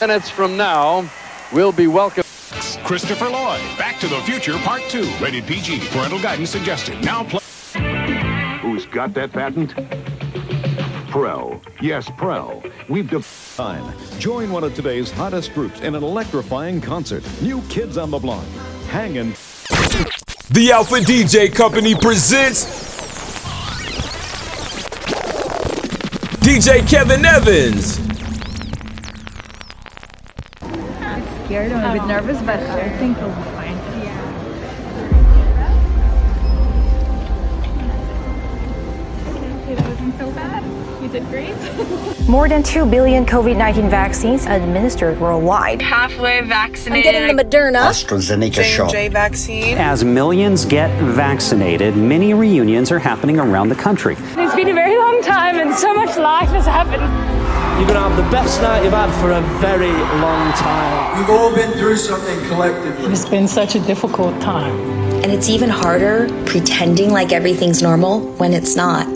minutes from now, we'll be welcome. Christopher Lloyd, Back to the Future Part 2. Rated PG. Parental guidance suggested. Now play. Who's got that patent? Prell. Yes, Prell. We've defined. Join one of today's hottest groups in an electrifying concert. New Kids on the Block. Hanging. The Alpha DJ Company presents DJ Kevin Evans. Scared. I'm a bit nervous, but I think it'll be fine. Okay, that wasn't so bad. You did great. More than 2 billion COVID 19 vaccines administered worldwide. Halfway vaccinated. I'm getting the Moderna. AstraZeneca shot. J vaccine. As millions get vaccinated, many reunions are happening around the country. It's been a very long time and so much life has happened. You're going to have the best night you've had for a very long time. We've all been through something collectively. It's been such a difficult time. And it's even harder pretending like everything's normal when it's not.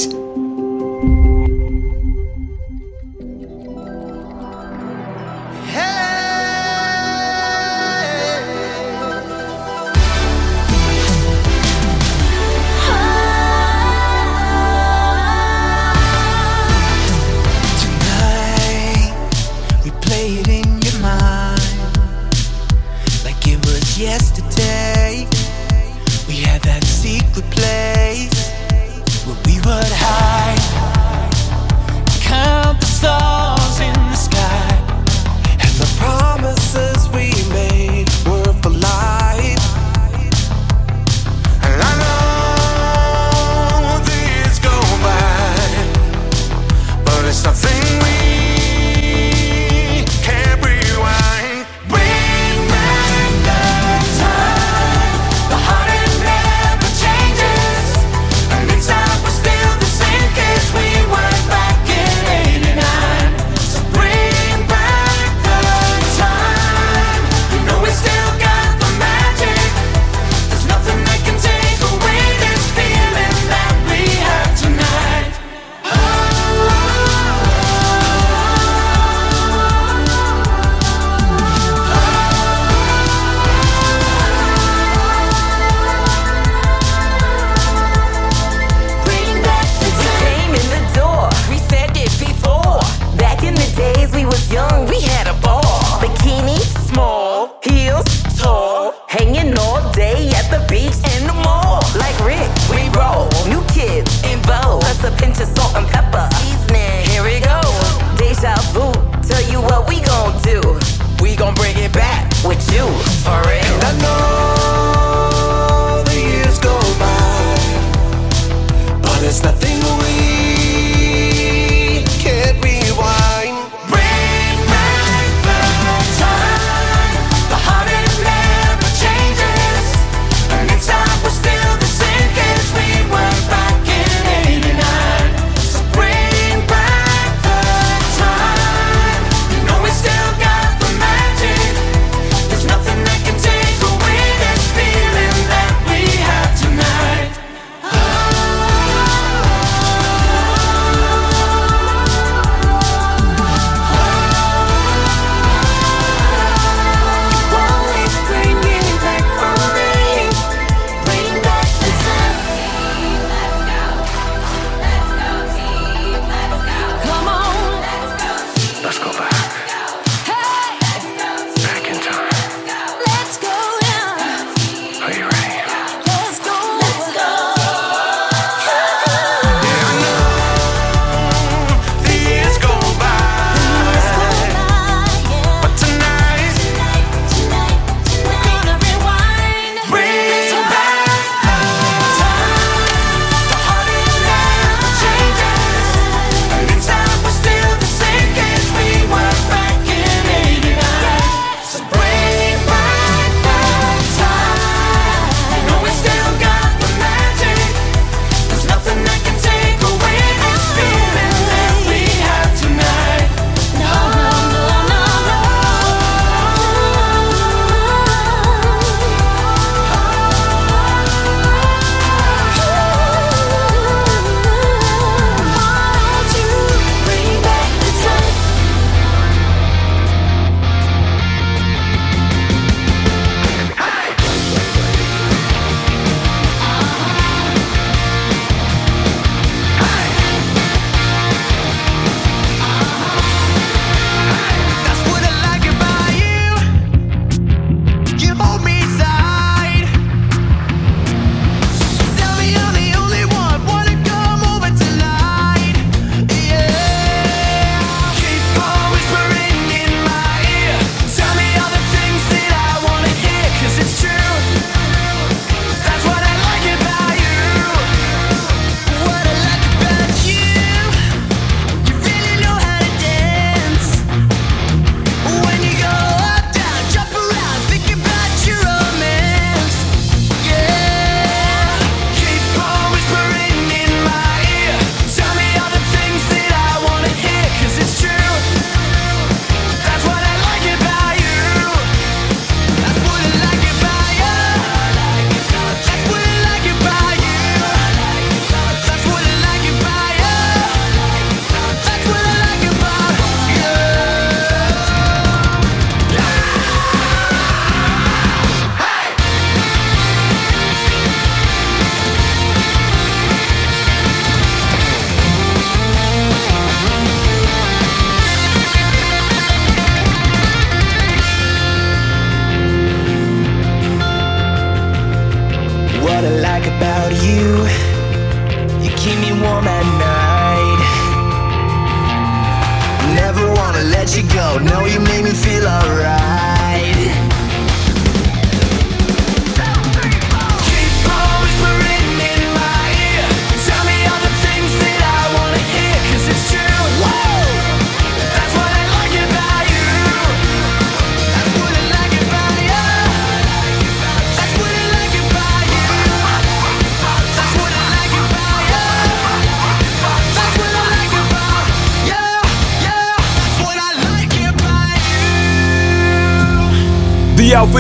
Let you go. No, you made me feel alright.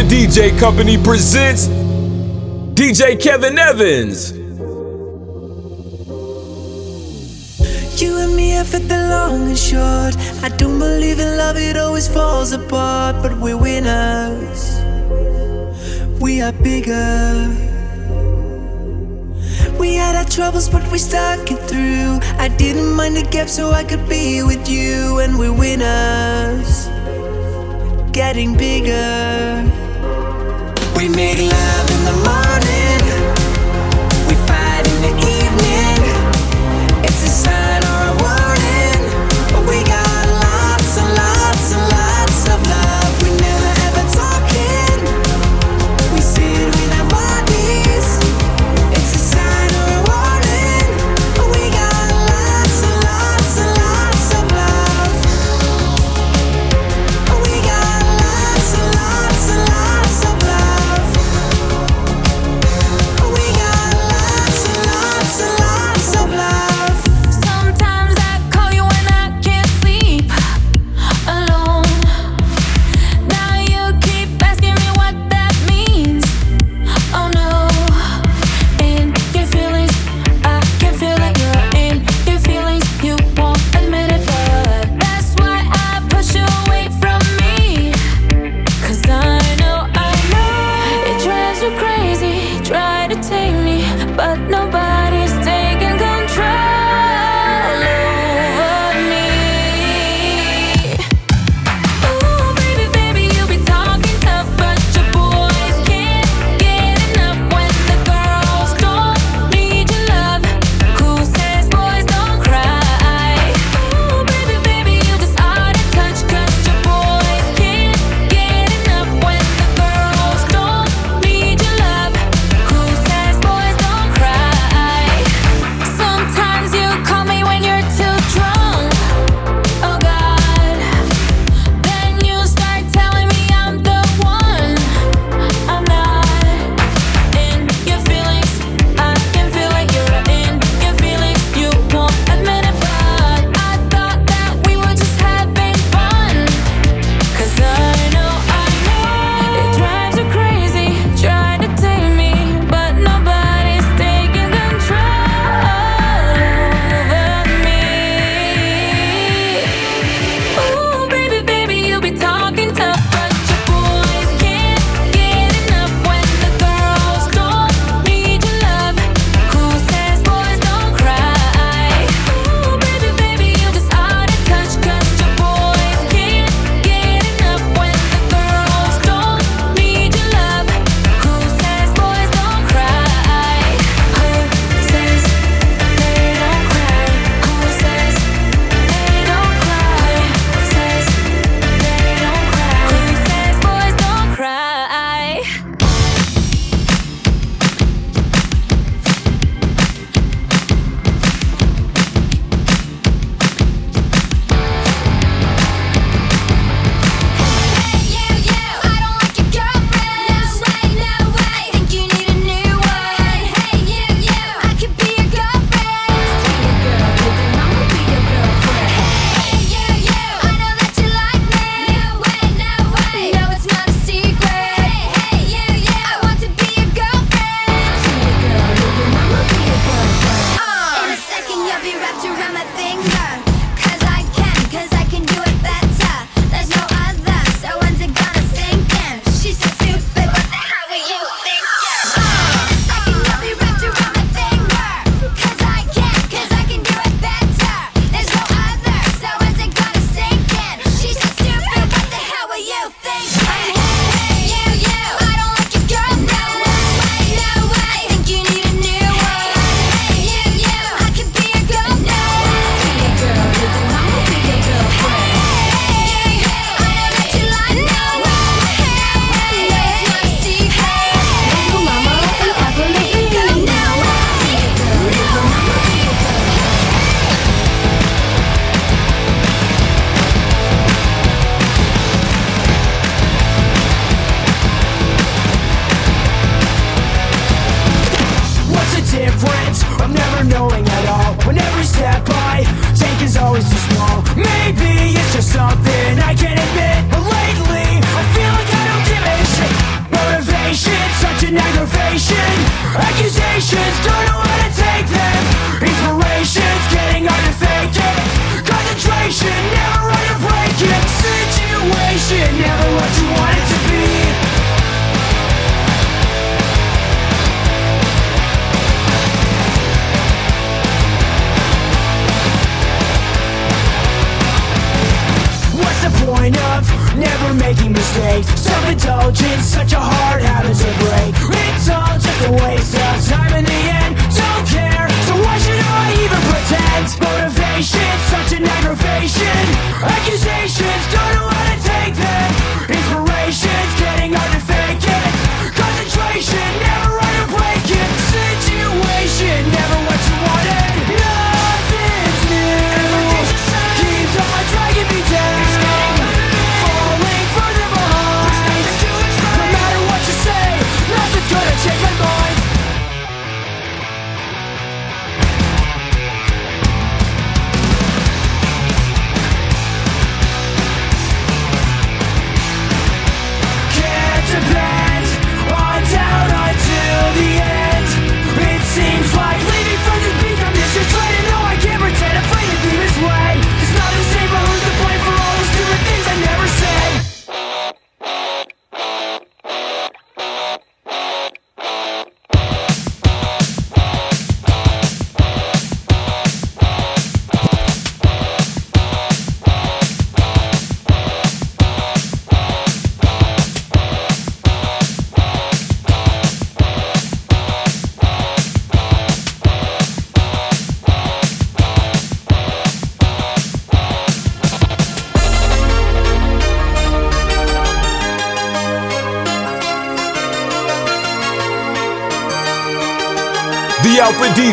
DJ Company presents DJ Kevin Evans. You and me have fit the long and short. I don't believe in love, it always falls apart. But we're winners, we are bigger. We had our troubles, but we stuck it through. I didn't mind the gap so I could be with you. And we're winners, getting bigger. We make love in the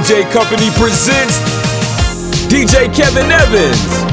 DJ Company presents DJ Kevin Evans.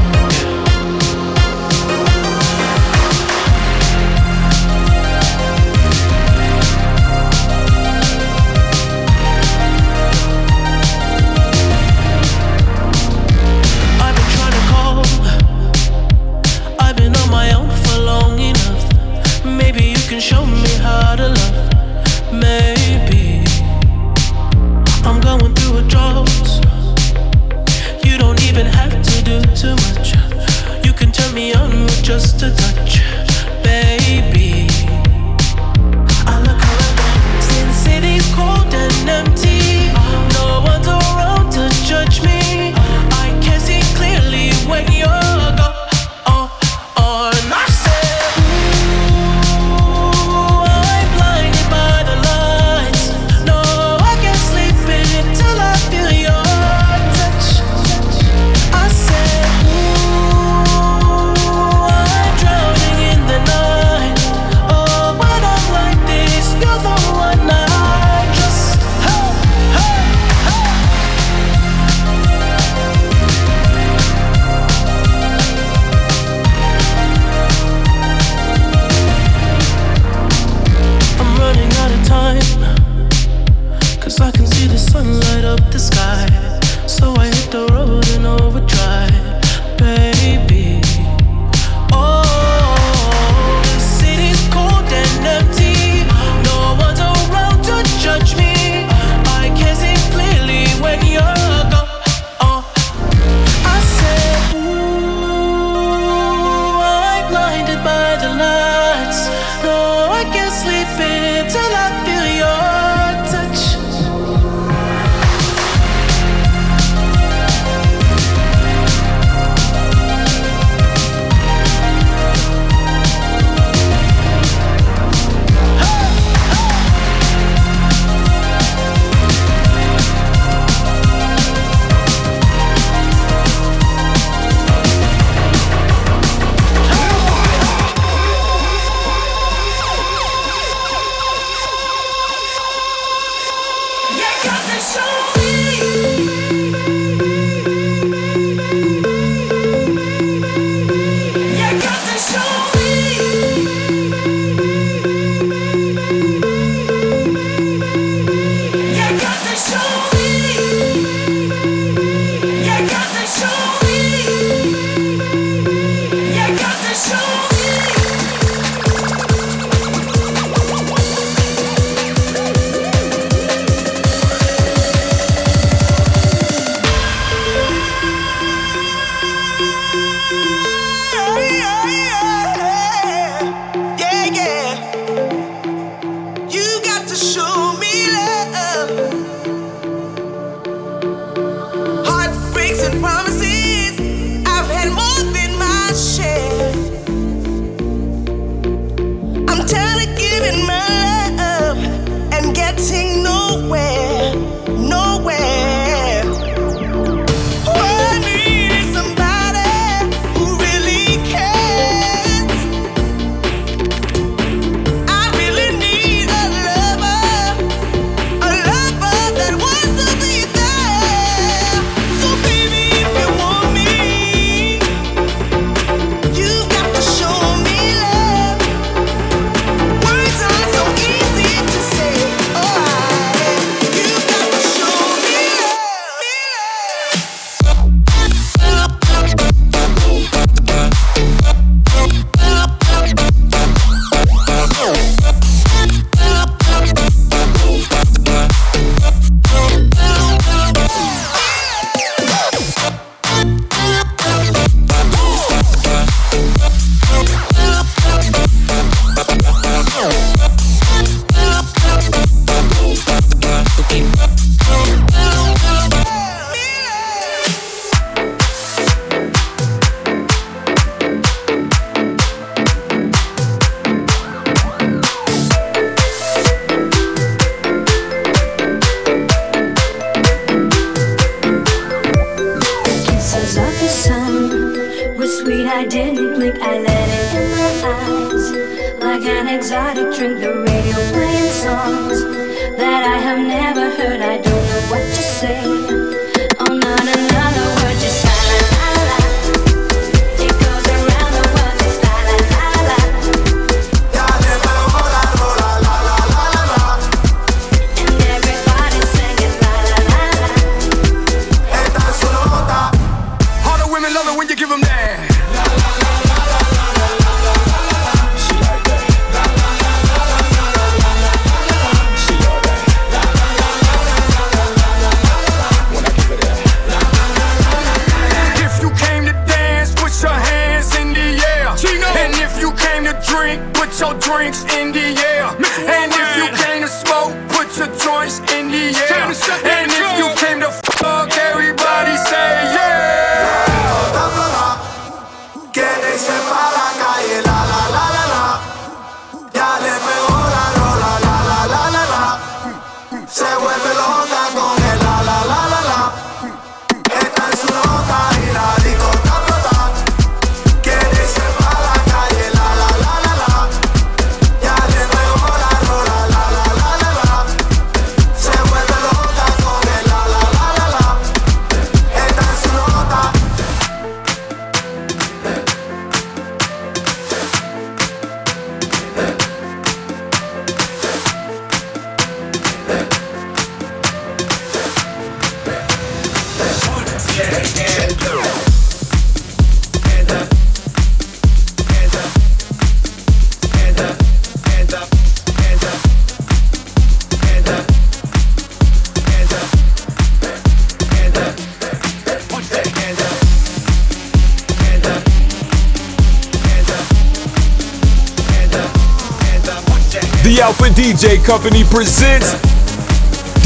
DJ Company presents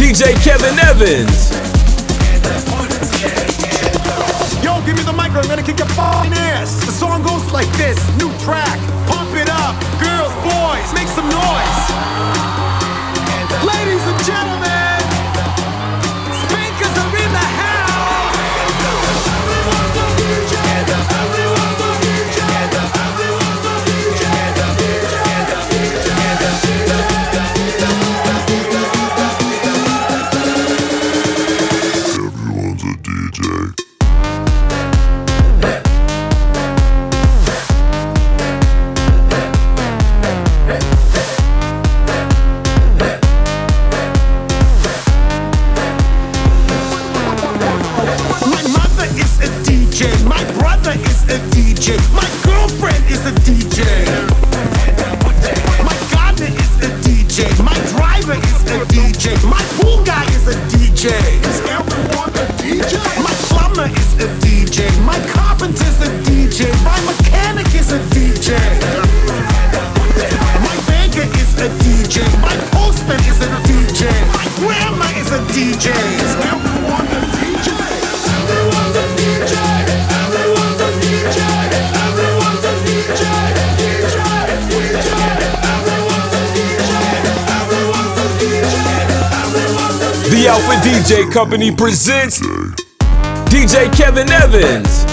DJ Kevin Evans. Yo, give me the mic, I'm gonna kick your fucking ass. The song goes like this, new track. DJ Company presents DJ Kevin Evans.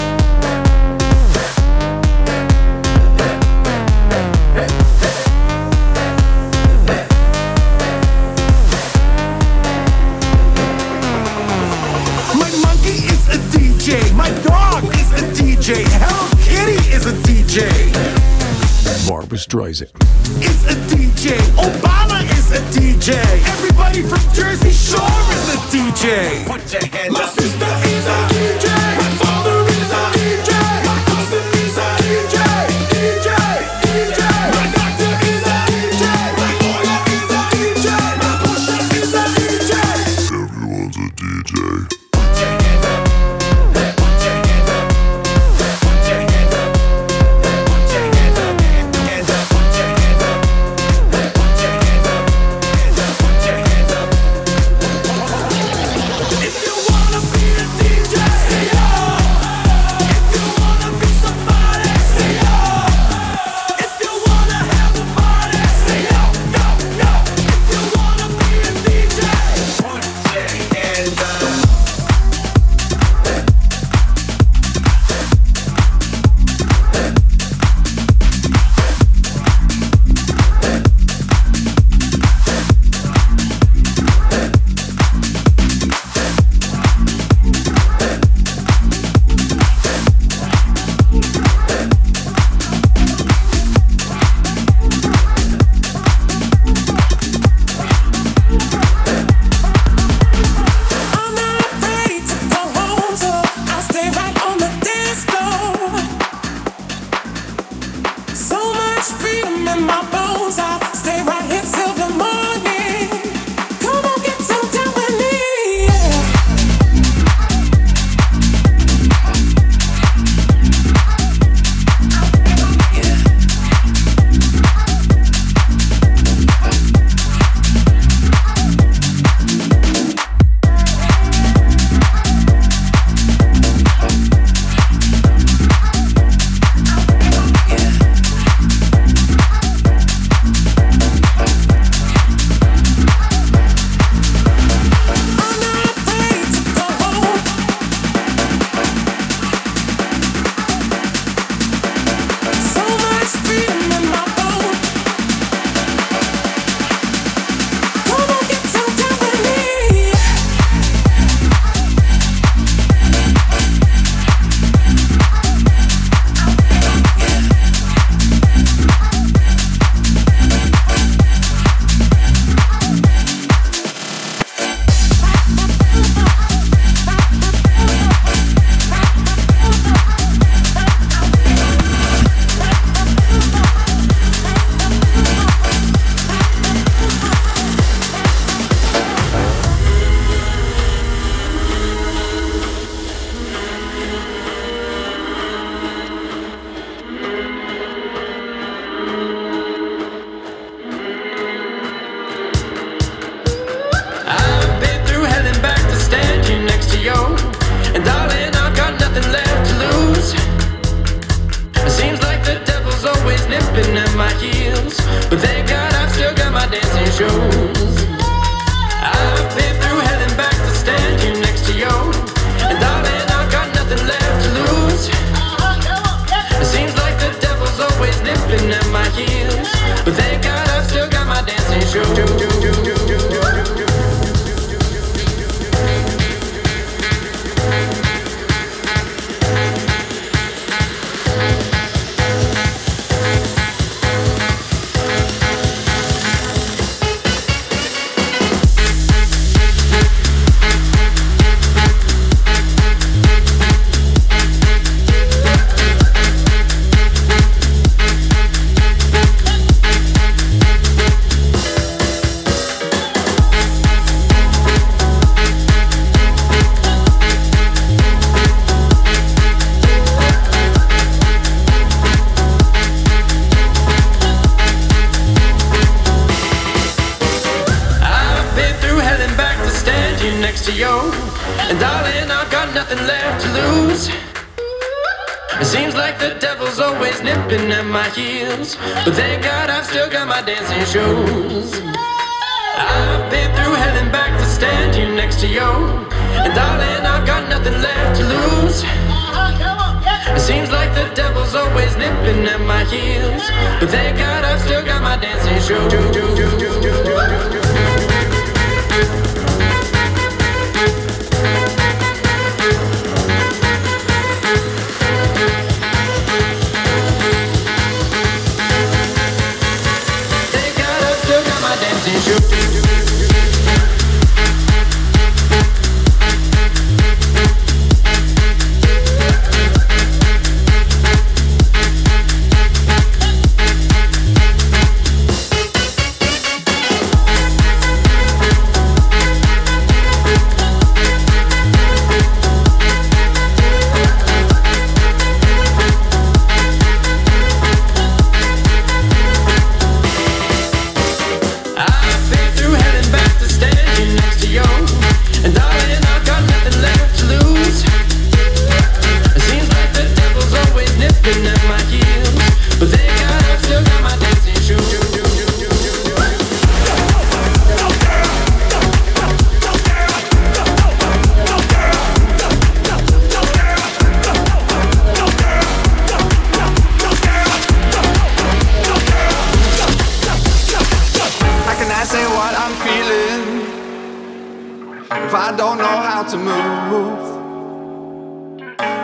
My monkey is a DJ. My dog is a DJ. Hello Kitty is a DJ. Barbra Streisand is a DJ. Obama is a DJ. Everybody from Jersey Shore is a DJ. Put your. My sister is a DJ. My father is a DJ. My cousin is a DJ.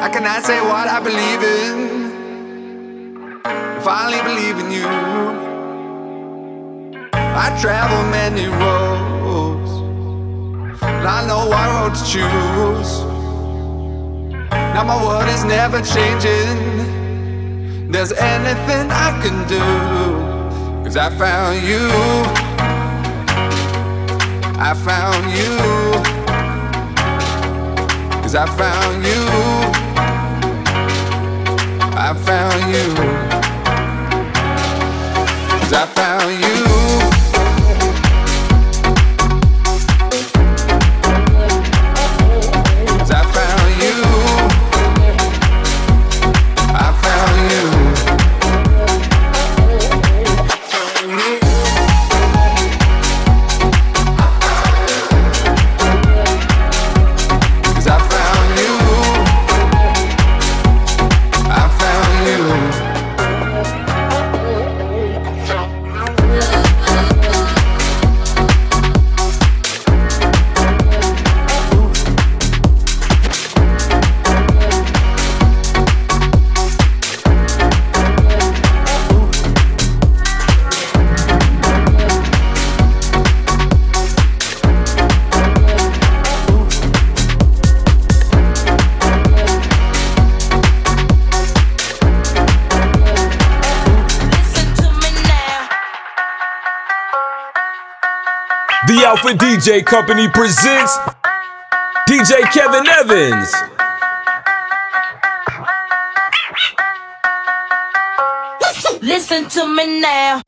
I cannot say what I believe in. I finally believe in you. I travel many roads, and I know what road to choose. Now my world is never changing. There's anything I can do, cause I found you. I found you. I found you. I found you. Cause I found you. Alpha DJ Company presents DJ Kevin Evans. Listen to me now.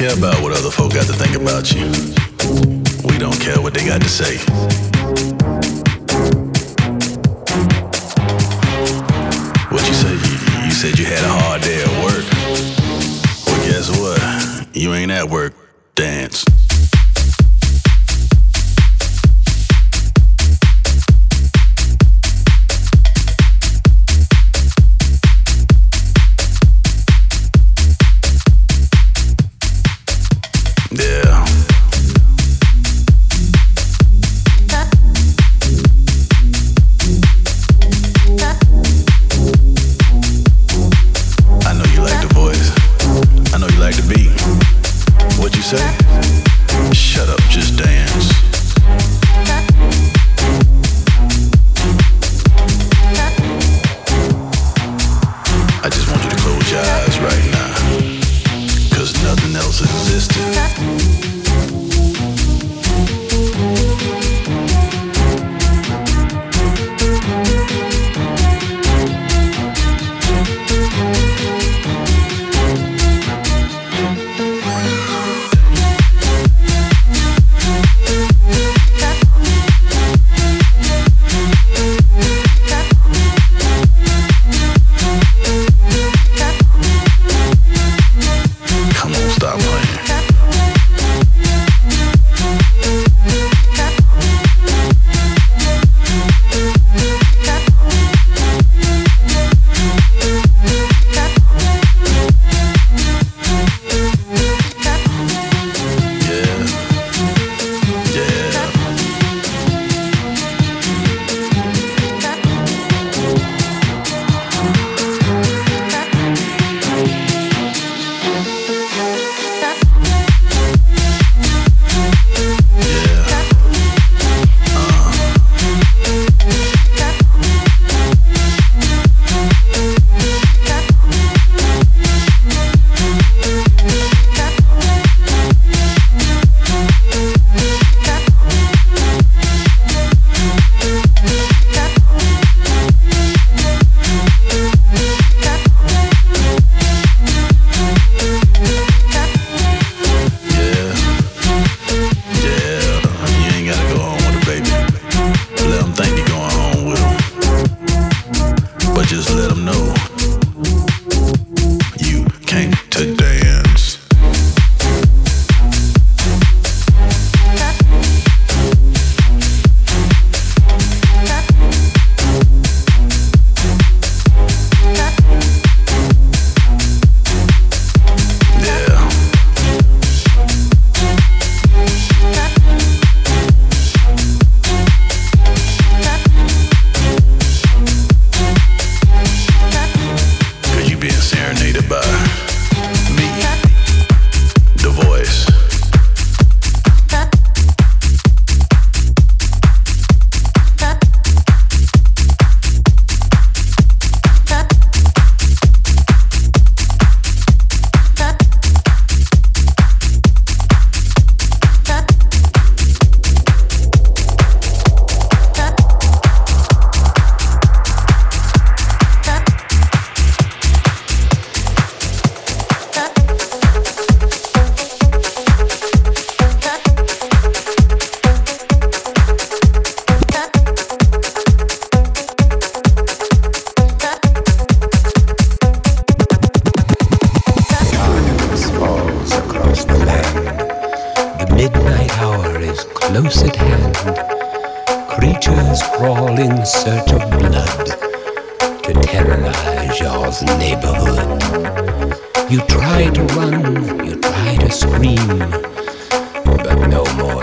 care about what other folk got to think about you. We don't care what they got to say.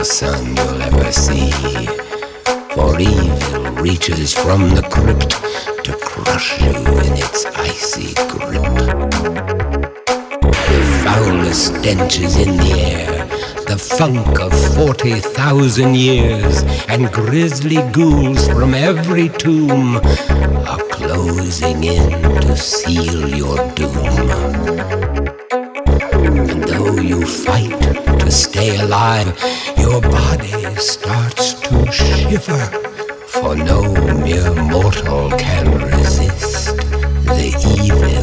sun you'll ever see. For evil reaches from the crypt to crush you in its icy grip. The foulest stenches in the air, the funk of 40,000 years, and grisly ghouls from every tomb are closing in to seal your doom. And though you fight to stay alive, your body starts to shiver, for no mere mortal can resist the evil.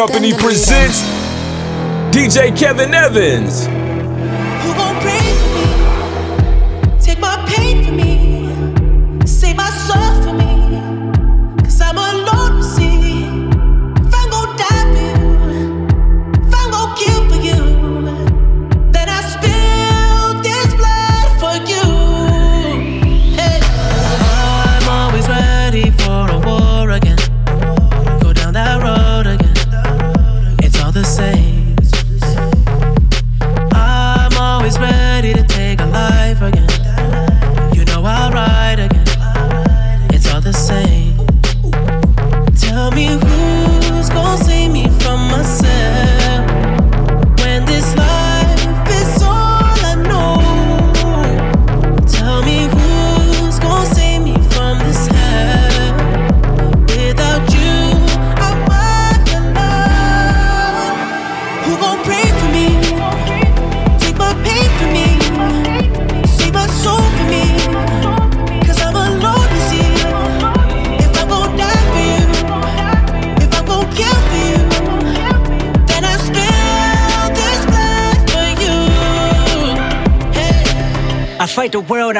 Company presents DJ Kevin Evans.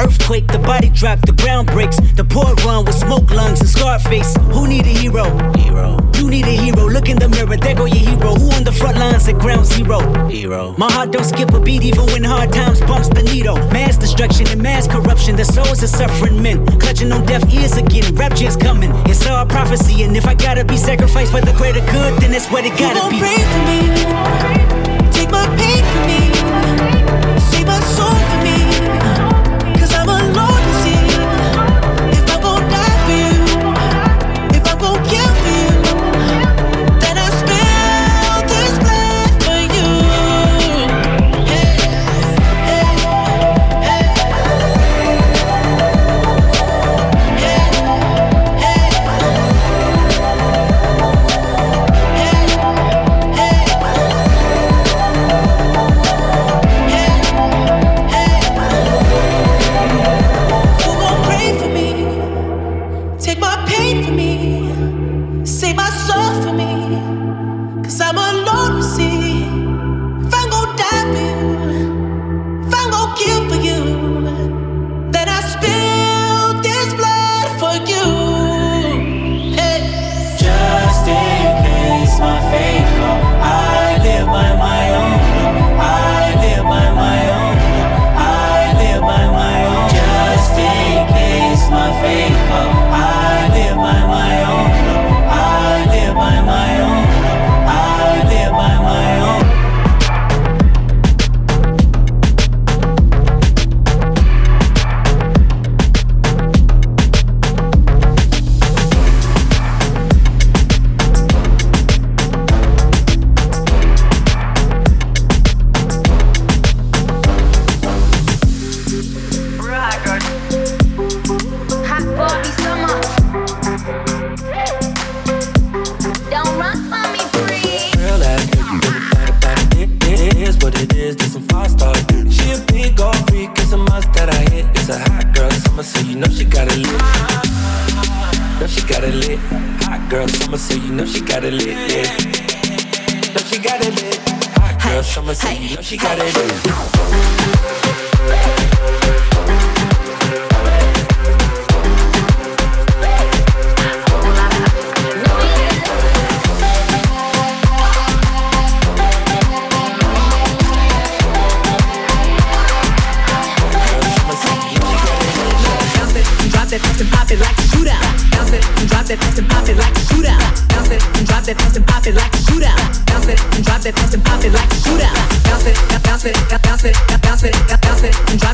Earthquake, the body drop, the ground breaks. The poor run with smoke lungs and Scarface. Who need a hero? Hero. You need a hero. Look in the mirror, there go your hero. Who on the front lines at ground zero? Hero. My heart don't skip a beat, even when hard times bumps the needle. Mass destruction and mass corruption. The souls of suffering men. Clutching on deaf ears again. Rapture's coming. It's all prophecy, and if I gotta be sacrificed for the greater good, then that's what it gotta you be. Pray for me. Take my pain for me. Save my soul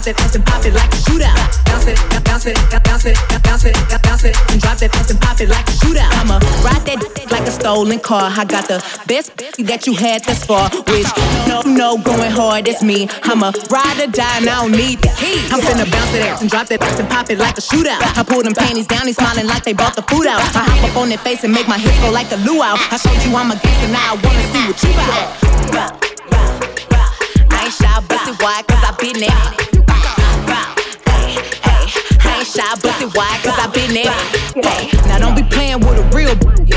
drop it. Bounce it, bounce it, bounce it, bounce it, bounce it, and drop that ass and pop it like a shootout. I'ma ride that like a stolen car. I got the best that you had thus far, which no, no, going hard. It's me. I'm a ride or die, and I don't need that. I'm finna bounce it ass and drop that ass and pop it like a shootout. I pull them panties down, they smiling like they bought the food out. I hop up on their face and make my hips go like a luau. I showed you I'm a gangster, now I wanna see what you got. I ain't shy, bust it wide, cause I been there. Hey, I shy, bust it wide, cause I been there. Hey, now don't be playing with a real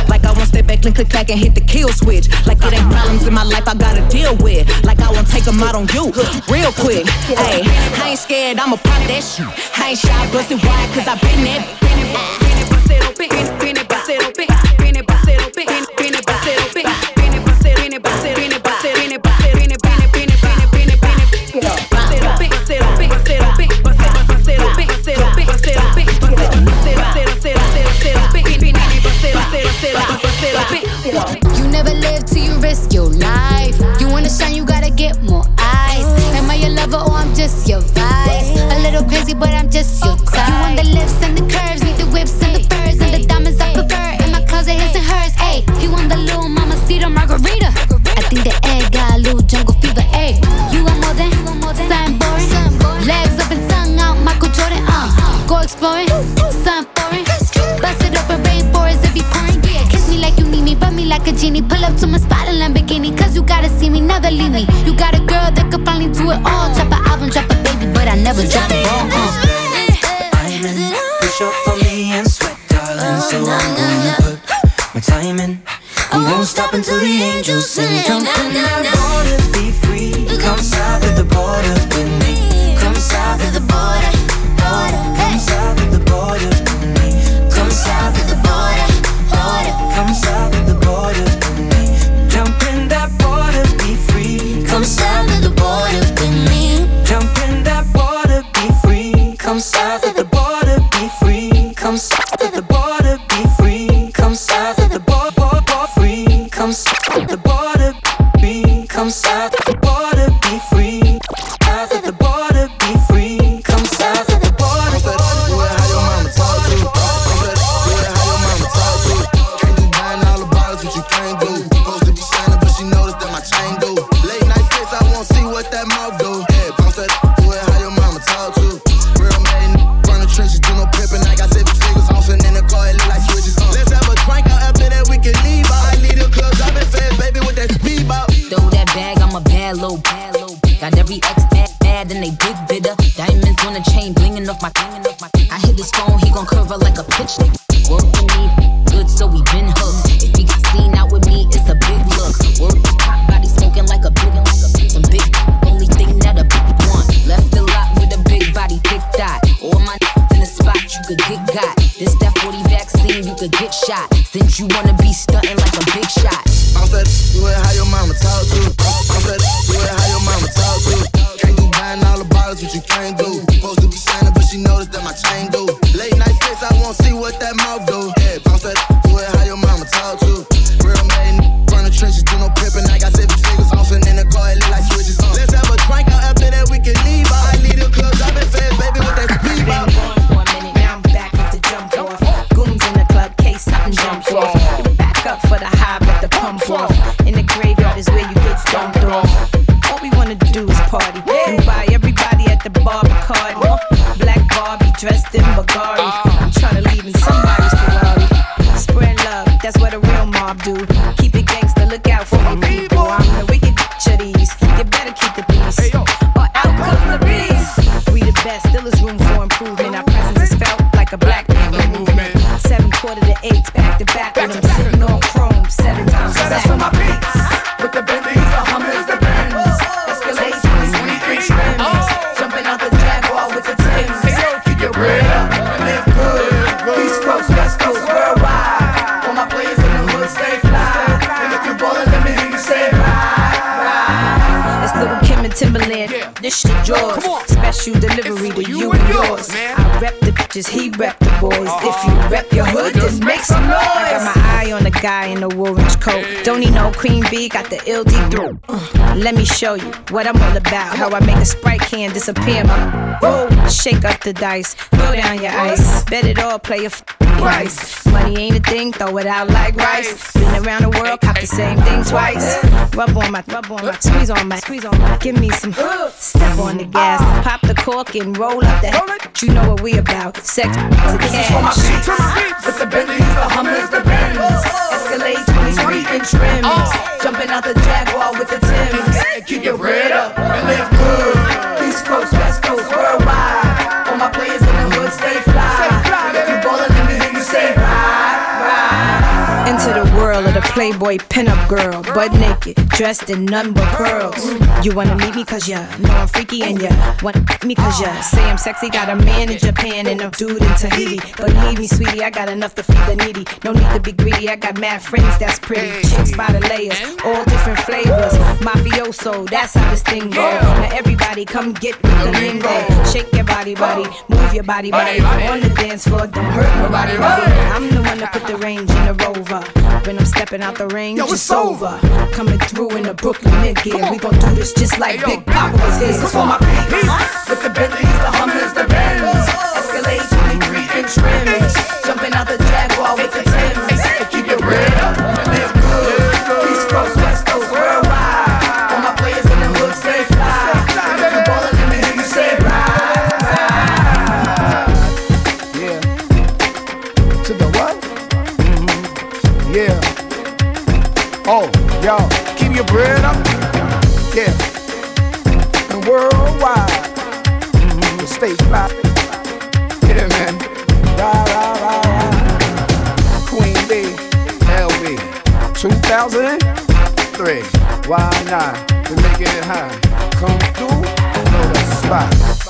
Like I won't step back and click back and hit the kill switch. Like it ain't problems in my life I gotta deal with. Like I won't take them out on you real quick. Hey, I ain't scared, I'ma pop that shit. I ain't shy, bust it wide, cause I been there. You never live till you risk your life. You wanna shine, you gotta get more eyes. Am I your lover or I'm just your vice? A little crazy, but I'm just your type. You want the lips and the curves, need the whips and the furs and the diamonds I prefer. In my closet, his and hers. Ayy, he want the little mama cedar margarita. I think the egg got a little jungle fever. Ayy, you want more than something boring. Legs up and tongue out, Michael Jordan. Uh, go exploring, a genie. Pull up to my spot in Lamborghini, cause you gotta see me, never leave me. You got a girl that could finally do it all. Drop an album, drop a baby, but I never drop the ball. Uh. Diamond, push up on me and sweat, darling. So I'm gonna put my time in. I won't stop until the angels sing. Jump in that water, be free. Come south of the border with me. Come south of the border, border. Come south of the border with me. Come south of the border. Come south of the border with me. Jump in that water, be free. Come south bitches, he rep the boys. If you rep your hood, then make some noise. I got my eye on the guy in the orange coat. Don't need no queen bee, got the LD throat. Uh, let me show you what I'm all about. How I make a sprite can disappear. My Whoa, shake up the dice, throw down your ice. Bet it all, play a f- price. Money ain't a thing, throw it out like rice. Been around the world, cop the same thing twice. Rub on my, rub on my, squeeze on my, squeeze on my. Give me some, step on the gas, pop the cork and roll up the. You know what we about? Sex, the This is for my cash. beats, for my beats. With the Bentleys, the uh-huh. Hummers, the Benz. Escalade 23 inch rims. Uh. Jumping out the Jaguar with the Timbs. Keep your bread up and live of Playboy pinup girl, butt naked, dressed in none but pearls. You wanna meet me cause ya know I'm freaky and ya wanna me cause ya say I'm sexy. Got a man in Japan and a dude in Tahiti. Believe me, sweetie, I got enough to feed the needy. No need to be greedy, I got mad friends that's pretty. Chicks by the layers, all different flavors. Mafioso, that's how this thing go. Now everybody come get with the lingo. Shake your body, body, move your body, body. On the dance floor, don't hurt nobody, body. I'm the one that put the range in the rover. When I'm stepping out the range, Yo, it's over. over. Coming through in the Brooklyn mid gear. We gon' do this just like Big Poppa was here. This is for my beats. With the Bentleys, the Hummers, the Benz. Escalade 23 inch rims. Jumping out the Mm-hmm. Stay fly. Yeah, man. Queen B, LB. 2003. Why not? We're making it high. Come through, know the spot.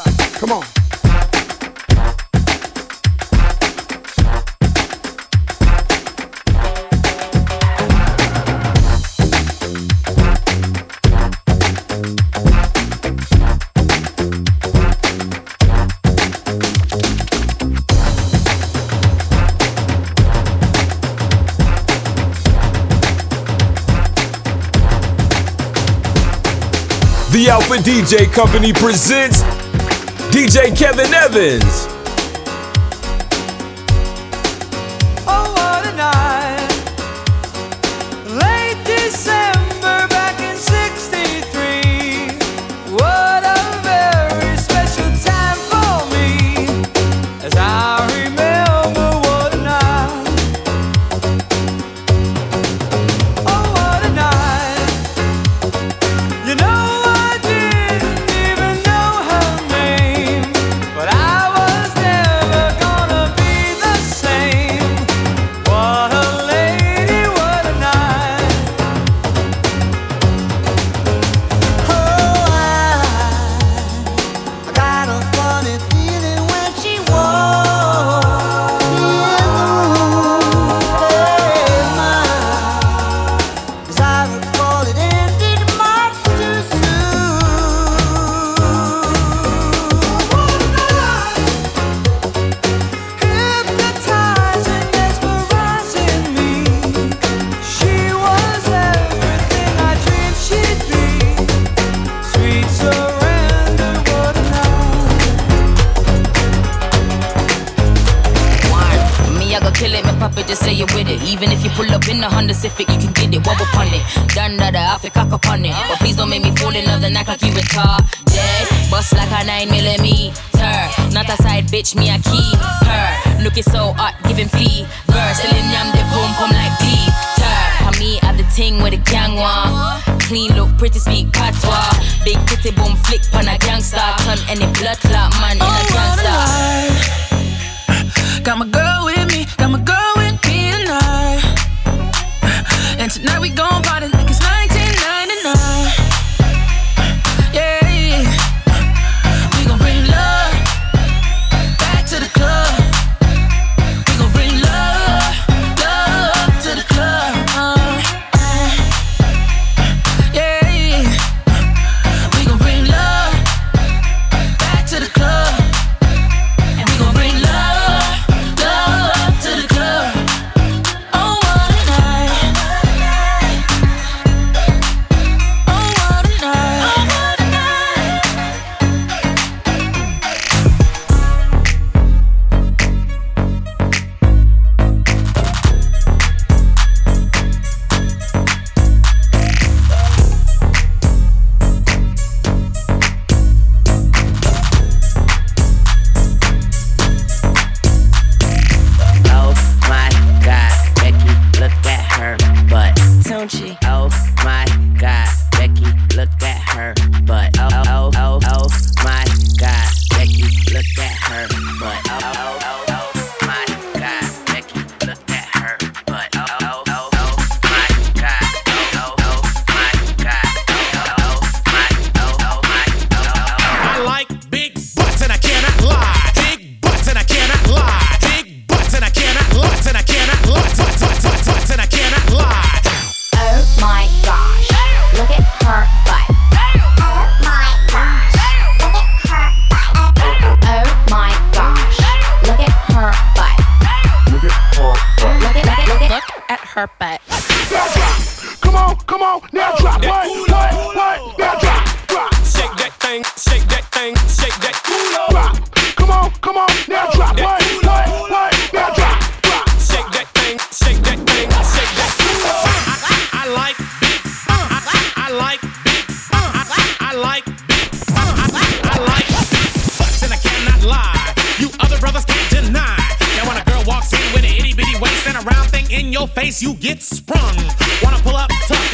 Alpha DJ Company presents DJ Kevin Evans. Bust like a 9 millimeter. Not a side bitch, me a keep her. Looking so hot, giving fever. Selling yam the boom boom like Peter. And me at the ting with the gang one. Clean look, pretty speak patois. Big pretty boom flick on a gangster. Turn any blood clot man in a gangster. Got my girl with me, got my girl with me tonight. And tonight we gon' party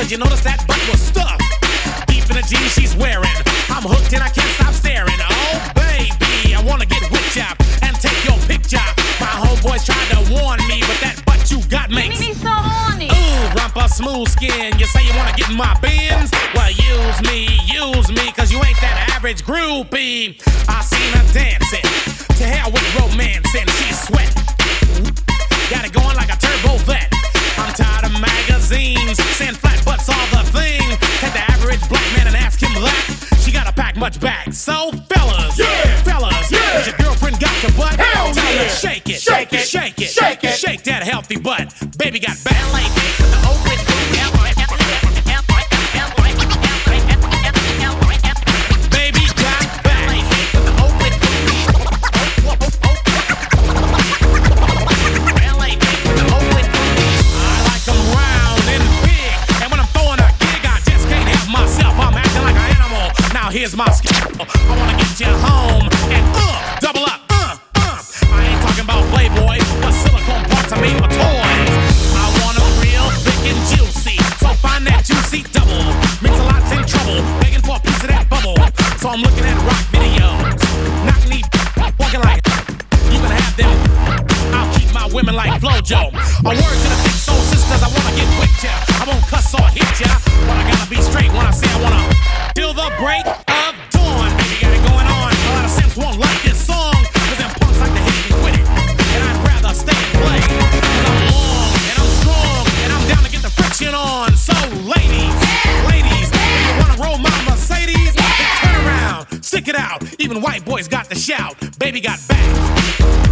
did you notice that butt was stuffed? Deep in the jeans she's wearing. I'm hooked and I can't stop staring. Oh, baby, I wanna get whipped up and take your picture. My homeboys tried to warn me, but that butt you got makes me so horny. Ooh, rumpa smooth skin. You say you wanna get in my bins? Well, use me, use me, cause you ain't that average groupie. I seen her dancing Check it out, even white boys got the shout. Baby got back.